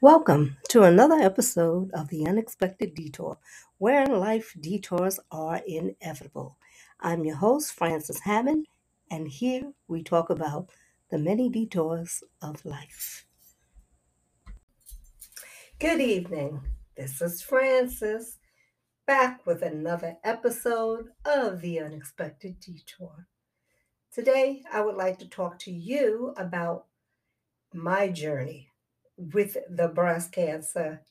Welcome to another episode of The Unexpected Detour, where life detours are inevitable. I'm your host, Frances Hammond, and here we talk about the many detours of life. Good evening. This is Frances, back with another episode of The Unexpected Detour. Today, I would like to talk to you about my journey with the breast cancer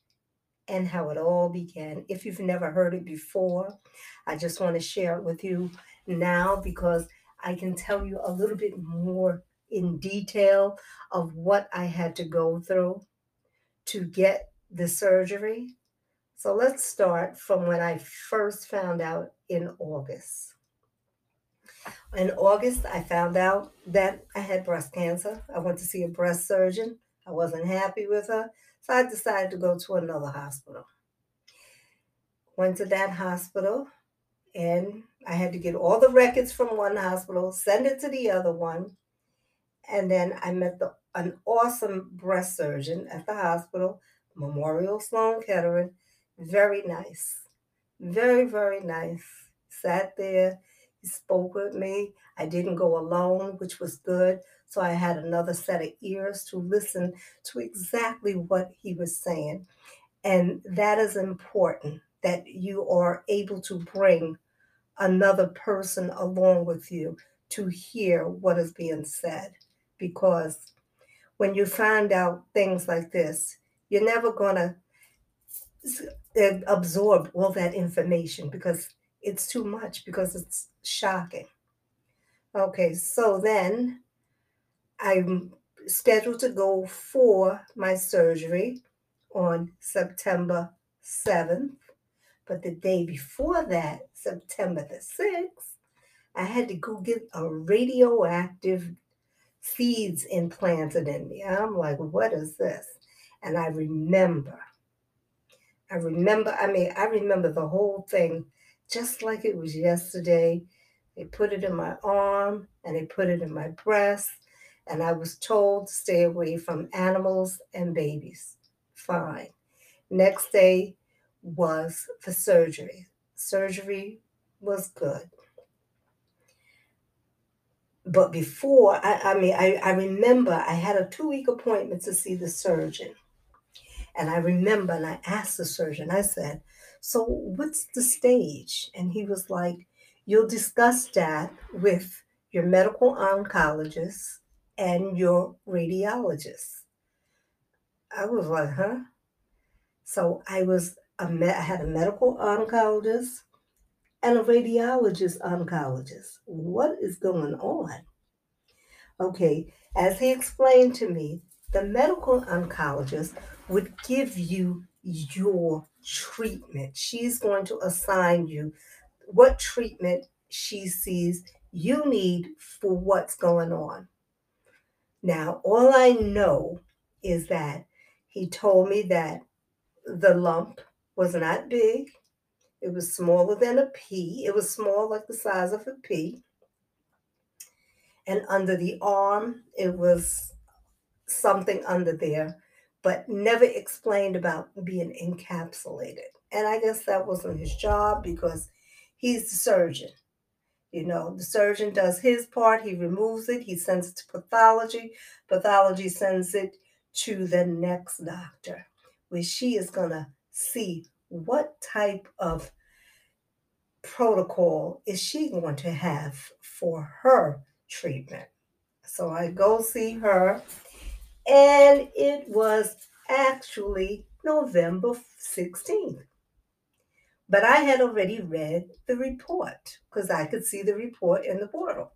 and how it all began. If you've never heard it before, I just want to share it with you now because I can tell you a little bit more in detail of what I had to go through to get the surgery. So let's start from when I first found out in August. In August, I found out that I had breast cancer. I went to see a breast surgeon I wasn't happy with her, so I decided to go to another hospital. Went to that hospital, and I had to get all the records from one hospital, send it to the other one, and then I met the, an awesome breast surgeon at the hospital, Memorial Sloan Kettering. Very nice, very very nice. Sat there, he spoke with me. I didn't go alone, which was good. So I had another set of ears to listen to exactly what he was saying. And that is important that you are able to bring another person along with you to hear what is being said. Because when you find out things like this, you're never going to absorb all that information because it's too much, because it's shocking. Okay, so then I'm scheduled to go for my surgery on September 7th. But the day before that, September the 6th, I had to go get a radioactive seeds implanted in me. I'm like, what is this? And I remember, I remember, I mean, I remember the whole thing just like it was yesterday. They put it in my arm and they put it in my breast and I was told to stay away from animals and babies. Fine. Next day was the surgery. Surgery was good. But before, I, I mean, I, I remember I had a two week appointment to see the surgeon. And I remember, and I asked the surgeon, I said, So what's the stage? And he was like, You'll discuss that with your medical oncologist and your radiologist. I was like, huh? So I was a me- I had a medical oncologist and a radiologist oncologist. What is going on? Okay, as he explained to me, the medical oncologist would give you your treatment. She's going to assign you what treatment she sees you need for what's going on. Now, all I know is that he told me that the lump was not big. It was smaller than a pea. It was small, like the size of a pea. And under the arm, it was something under there, but never explained about being encapsulated. And I guess that wasn't his job because he's the surgeon. You know, the surgeon does his part, he removes it, he sends it to pathology. Pathology sends it to the next doctor, where she is going to see what type of protocol is she going to have for her treatment. So I go see her, and it was actually November 16th. But I had already read the report because I could see the report in the portal.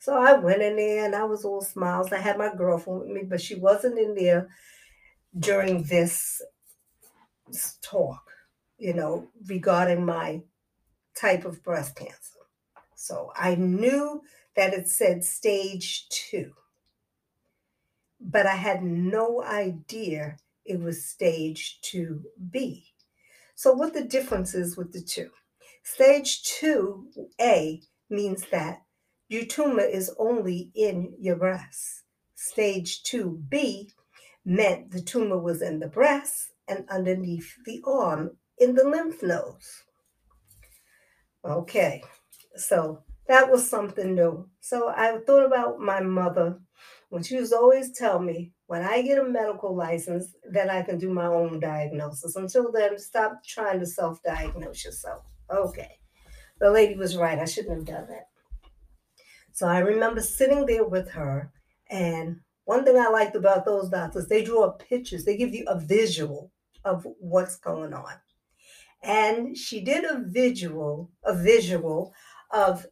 So I went in there and I was all smiles. I had my girlfriend with me, but she wasn't in there during this talk, you know, regarding my type of breast cancer. So I knew that it said stage two, but I had no idea it was stage 2B. So, what the difference is with the two? Stage 2A means that your tumor is only in your breast. Stage 2B meant the tumor was in the breast and underneath the arm in the lymph nodes. Okay, so that was something new. So I thought about my mother when she was always tell me when I get a medical license, then I can do my own diagnosis. Until then, stop trying to self-diagnose yourself. Okay. The lady was right. I shouldn't have done that. So I remember sitting there with her, and one thing I liked about those doctors, they draw pictures, they give you a visual of what's going on. And she did a visual, a visual of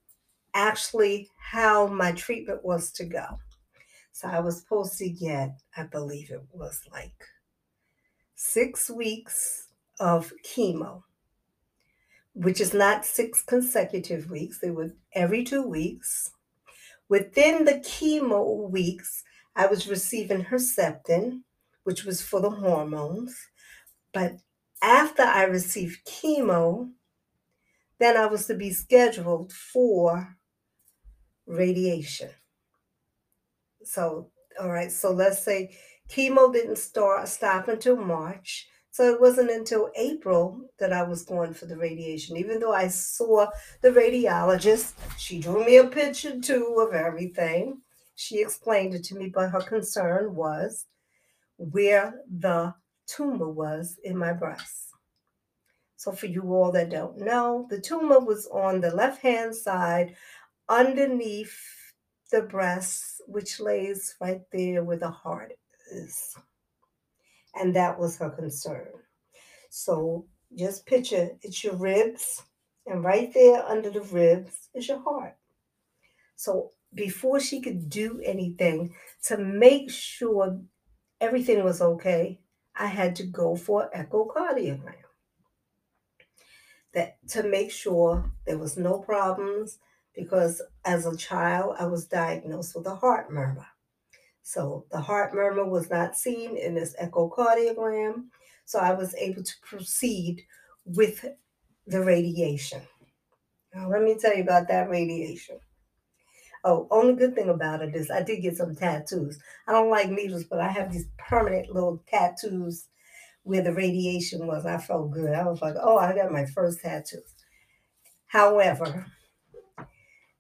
actually how my treatment was to go. So I was supposed to get, I believe it was like six weeks of chemo, which is not six consecutive weeks. They were every two weeks. Within the chemo weeks, I was receiving Herceptin, which was for the hormones. But after I received chemo, then I was to be scheduled for radiation. So, all right, so let's say chemo didn't start stop until March. So it wasn't until April that I was going for the radiation. Even though I saw the radiologist, she drew me a picture too of everything. She explained it to me, but her concern was where the tumor was in my breast. So, for you all that don't know, the tumor was on the left hand side underneath the breast, which lays right there where the heart is. And that was her concern. So, just picture it's your ribs, and right there under the ribs is your heart. So, before she could do anything to make sure everything was okay, I had to go for an echocardiogram that to make sure there was no problems because as a child I was diagnosed with a heart murmur. So the heart murmur was not seen in this echocardiogram, so I was able to proceed with the radiation. Now let me tell you about that radiation. Oh, only good thing about it is I did get some tattoos. I don't like needles, but I have these permanent little tattoos where the radiation was. I felt good. I was like, oh, I got my first tattoo. However,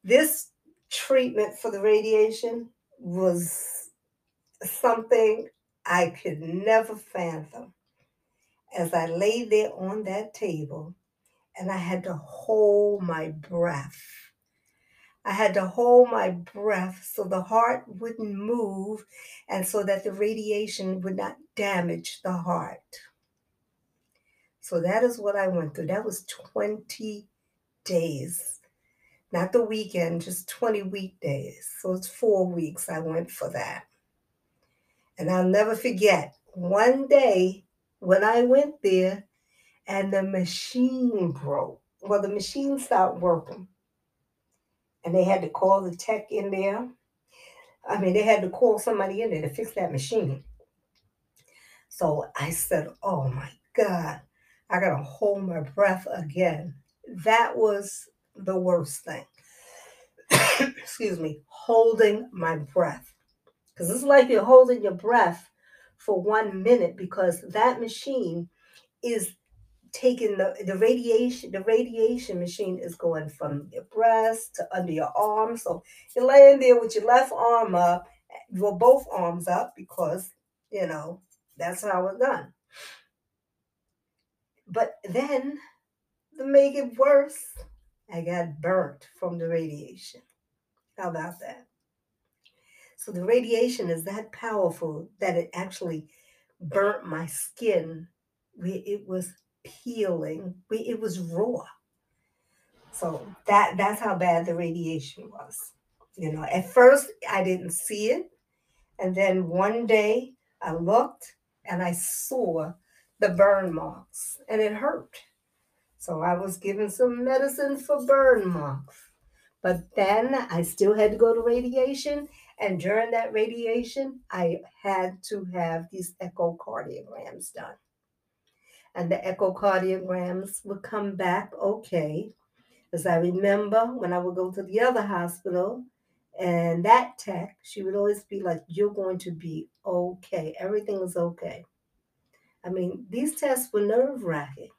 this treatment for the radiation was something I could never fathom. As I lay there on that table and I had to hold my breath. I had to hold my breath so the heart wouldn't move and so that the radiation would not damage the heart. So that is what I went through. That was 20 days, not the weekend, just 20 weekdays. So it's four weeks I went for that. And I'll never forget one day when I went there and the machine broke. Well, the machine stopped working. And they had to call the tech in there. I mean, they had to call somebody in there to fix that machine. So I said, Oh my God, I got to hold my breath again. That was the worst thing. Excuse me, holding my breath. Because it's like you're holding your breath for one minute because that machine is taking the, the radiation, the radiation machine is going from your breast to under your arm. So you're laying there with your left arm up, your both arms up because, you know, that's how it's done. But then, to make it worse, I got burnt from the radiation. How about that? So the radiation is that powerful that it actually burnt my skin where it was peeling, where it was raw. So that that's how bad the radiation was. You know, at first I didn't see it. And then one day I looked and I saw the burn marks and it hurt. So I was given some medicine for burn marks. But then I still had to go to radiation. And during that radiation, I had to have these echocardiograms done. And the echocardiograms would come back okay. As I remember when I would go to the other hospital and that tech, she would always be like, You're going to be okay. Everything is okay. I mean, these tests were nerve wracking.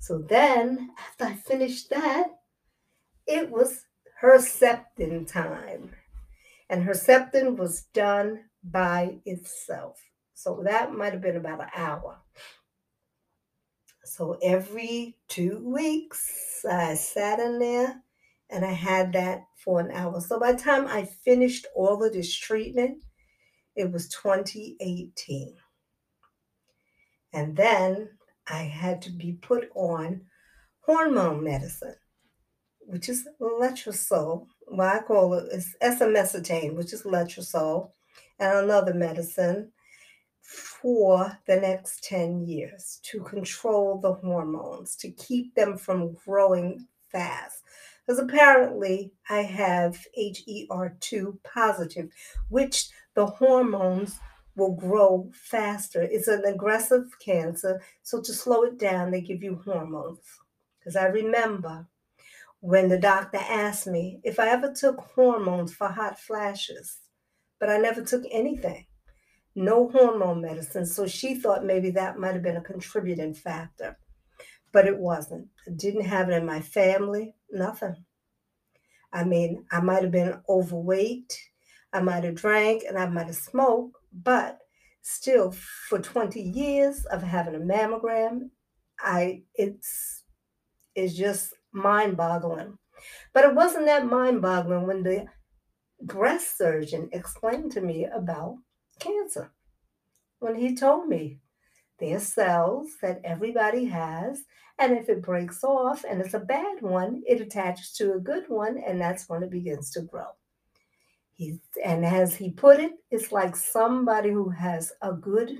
So then, after I finished that, it was Herceptin time. And Herceptin was done by itself. So that might have been about an hour. So every two weeks, I sat in there and I had that for an hour. So by the time I finished all of this treatment, it was 2018. And then I had to be put on hormone medicine, which is letrozole. Well, I call it it's esomeprazole, which is letrozole, and another medicine for the next 10 years to control the hormones, to keep them from growing fast. Because apparently I have HER2 positive, which the hormones will grow faster. It's an aggressive cancer. So to slow it down, they give you hormones. Because I remember when the doctor asked me if I ever took hormones for hot flashes, but I never took anything. No hormone medicine. So she thought maybe that might have been a contributing factor, but it wasn't. I didn't have it in my family, nothing. I mean, I might have been overweight, I might have drank, and I might have smoked, but still for 20 years of having a mammogram i it's it's just mind-boggling. But it wasn't that mind-boggling when the breast surgeon explained to me about cancer. When he told me there's cells that everybody has and if it breaks off and it's a bad one it attaches to a good one and that's when it begins to grow And as he put it, it's like somebody who has a good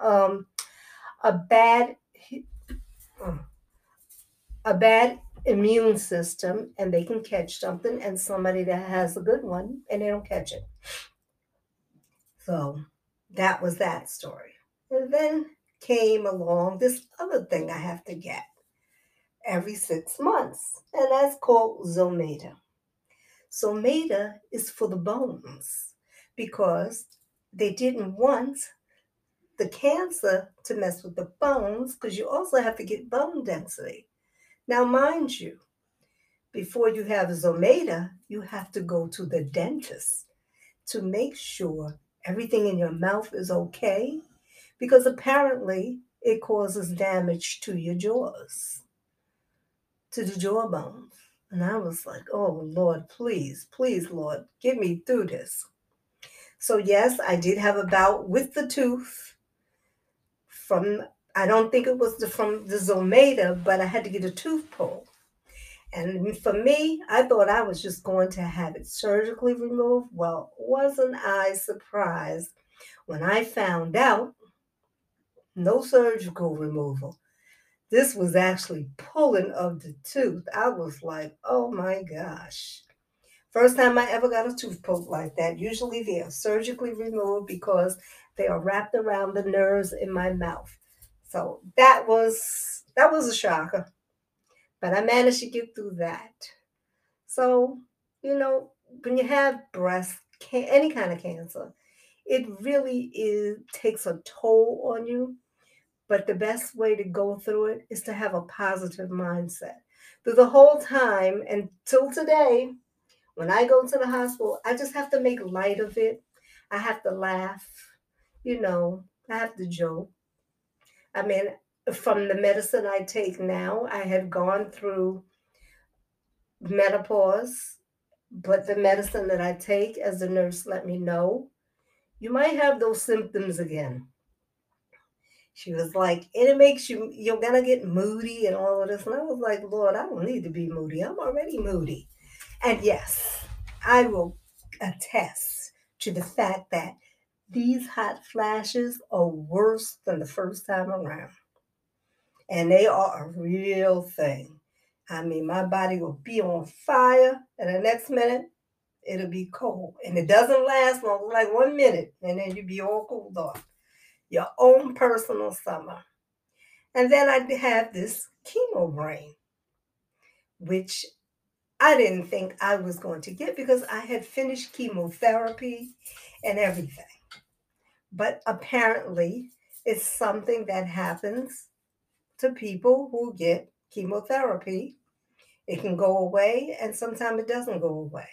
um, a bad, a bad immune system, and they can catch something, and somebody that has a good one and they don't catch it. So that was that story. And then came along this other thing I have to get every six months, and that's called Zometa. Zometa is for the bones because they didn't want the cancer to mess with the bones because you also have to get bone density. Now, mind you, before you have Zometa, you have to go to the dentist to make sure everything in your mouth is okay because apparently it causes damage to your jaws, to the jawbones. And I was like, oh, Lord, please, please, Lord, get me through this. So, yes, I did have a bout with the tooth from, I don't think it was the, from the Zometa, but I had to get a tooth pulled. And for me, I thought I was just going to have it surgically removed. Well, wasn't I surprised when I found out no surgical removal. This was actually pulling of the tooth. I was like, oh my gosh. First time I ever got a tooth pulled like that. Usually they are surgically removed because they are wrapped around the nerves in my mouth. So that was that was a shocker. But I managed to get through that. So, you know, when you have breast any kind of cancer, it really is takes a toll on you but the best way to go through it is to have a positive mindset. Through the whole time until today, when I go to the hospital, I just have to make light of it. I have to laugh, you know, I have to joke. I mean, from the medicine I take now, I have gone through menopause, but the medicine that I take, as the nurse let me know, you might have those symptoms again she was like, and it makes you, you're gonna get moody and all of this. And I was like, Lord, I don't need to be moody. I'm already moody. And yes, I will attest to the fact that these hot flashes are worse than the first time around. And they are a real thing. I mean, my body will be on fire, and the next minute, it'll be cold. And it doesn't last long, like one minute, and then you'll be all cooled off your own personal summer. And then I'd have this chemo brain, which I didn't think I was going to get because I had finished chemotherapy and everything. But apparently, it's something that happens to people who get chemotherapy. It can go away, and sometimes it doesn't go away.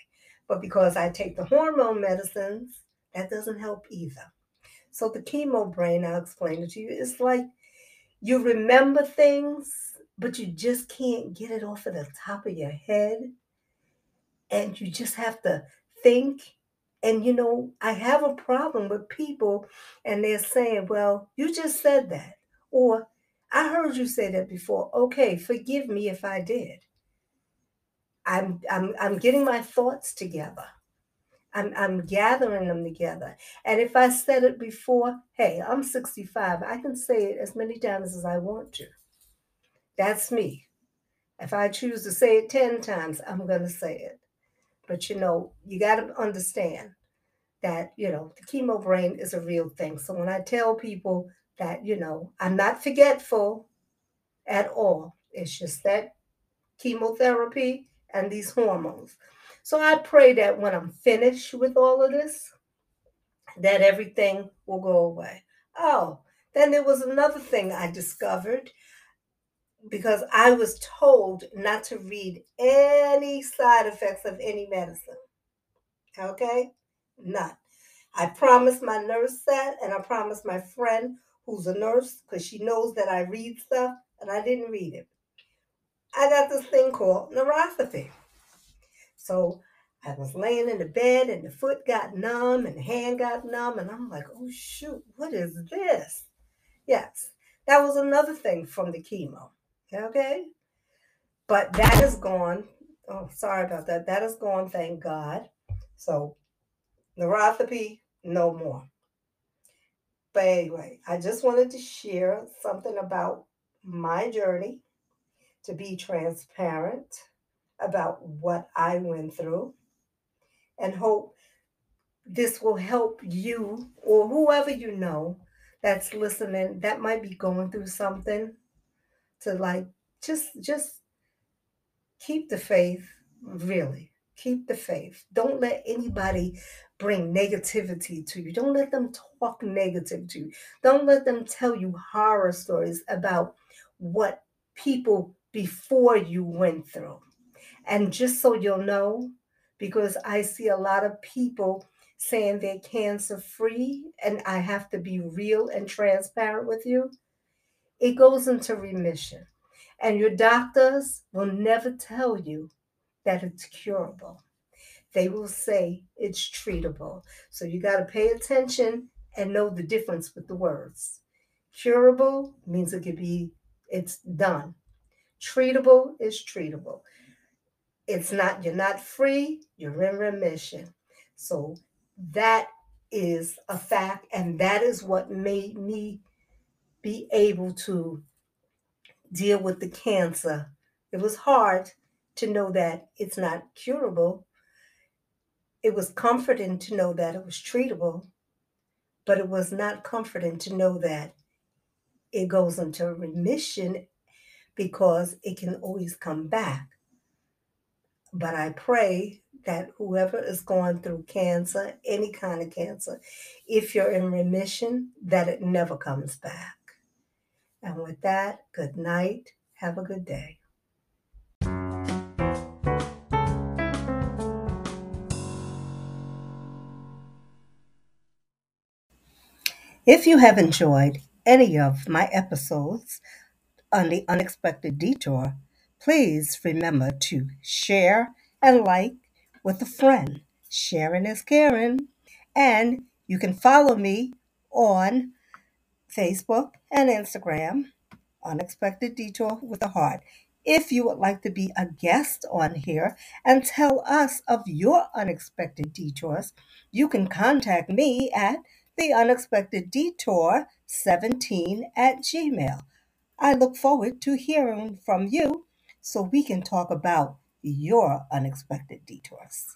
But because I take the hormone medicines, that doesn't help either. So the chemo brain, I'll explain it to you, it's like you remember things, but you just can't get it off of the top of your head. And you just have to think. And you know, I have a problem with people and they're saying, Well, you just said that. Or I heard you say that before. Okay, forgive me if I did. I'm I'm I'm getting my thoughts together. I'm I'm gathering them together. And if I said it before, hey, I'm 65. I can say it as many times as I want to. That's me. If I choose to say it 10 times, I'm going to say it. But you know, you got to understand that, you know, the chemo brain is a real thing. So when I tell people that, you know, I'm not forgetful at all, it's just that chemotherapy and these hormones. So I pray that when I'm finished with all of this, that everything will go away. Oh, then there was another thing I discovered because I was told not to read any side effects of any medicine. Okay? None. I promised my nurse that, and I promised my friend who's a nurse because she knows that I read stuff, and I didn't read it. I got this thing called neuropathy. So I was laying in the bed, and the foot got numb, and the hand got numb, and I'm like, oh shoot, what is this? Yes, that was another thing from the chemo. Okay. But that is gone. Oh, sorry about that. That is gone, thank God. So, neuropathy, no more. But anyway, I just wanted to share something about my journey to be transparent about what I went through and hope this will help you or whoever you know that's listening that might be going through something to like just just keep the faith really keep the faith. Don't let anybody bring negativity to you. Don't let them talk negative to you. Don't let them tell you horror stories about what people before you went through and just so you'll know because i see a lot of people saying they're cancer free and i have to be real and transparent with you it goes into remission. And your doctors will never tell you that it's curable. They will say it's treatable. So you got to pay attention and know the difference with the words. Curable means it could be, it's done. Treatable is treatable. It's not, you're not free, you're in remission. So that is a fact, and that is what made me be able to deal with the cancer. It was hard to know that it's not curable. It was comforting to know that it was treatable, but it was not comforting to know that it goes into remission because it can always come back. But I pray that whoever is going through cancer, any kind of cancer, if you're in remission, that it never comes back. And with that, good night. Have a good day. If you have enjoyed any of my episodes on the Unexpected Detour, please remember to share and like with a friend. Sharing is caring. And you can follow me on Facebook, and Instagram, Unexpected Detour with a Heart. If you would like to be a guest on here and tell us of your unexpected detours, you can contact me at the unexpected detour 17 at gmail. I look forward to hearing from you so we can talk about your unexpected detours.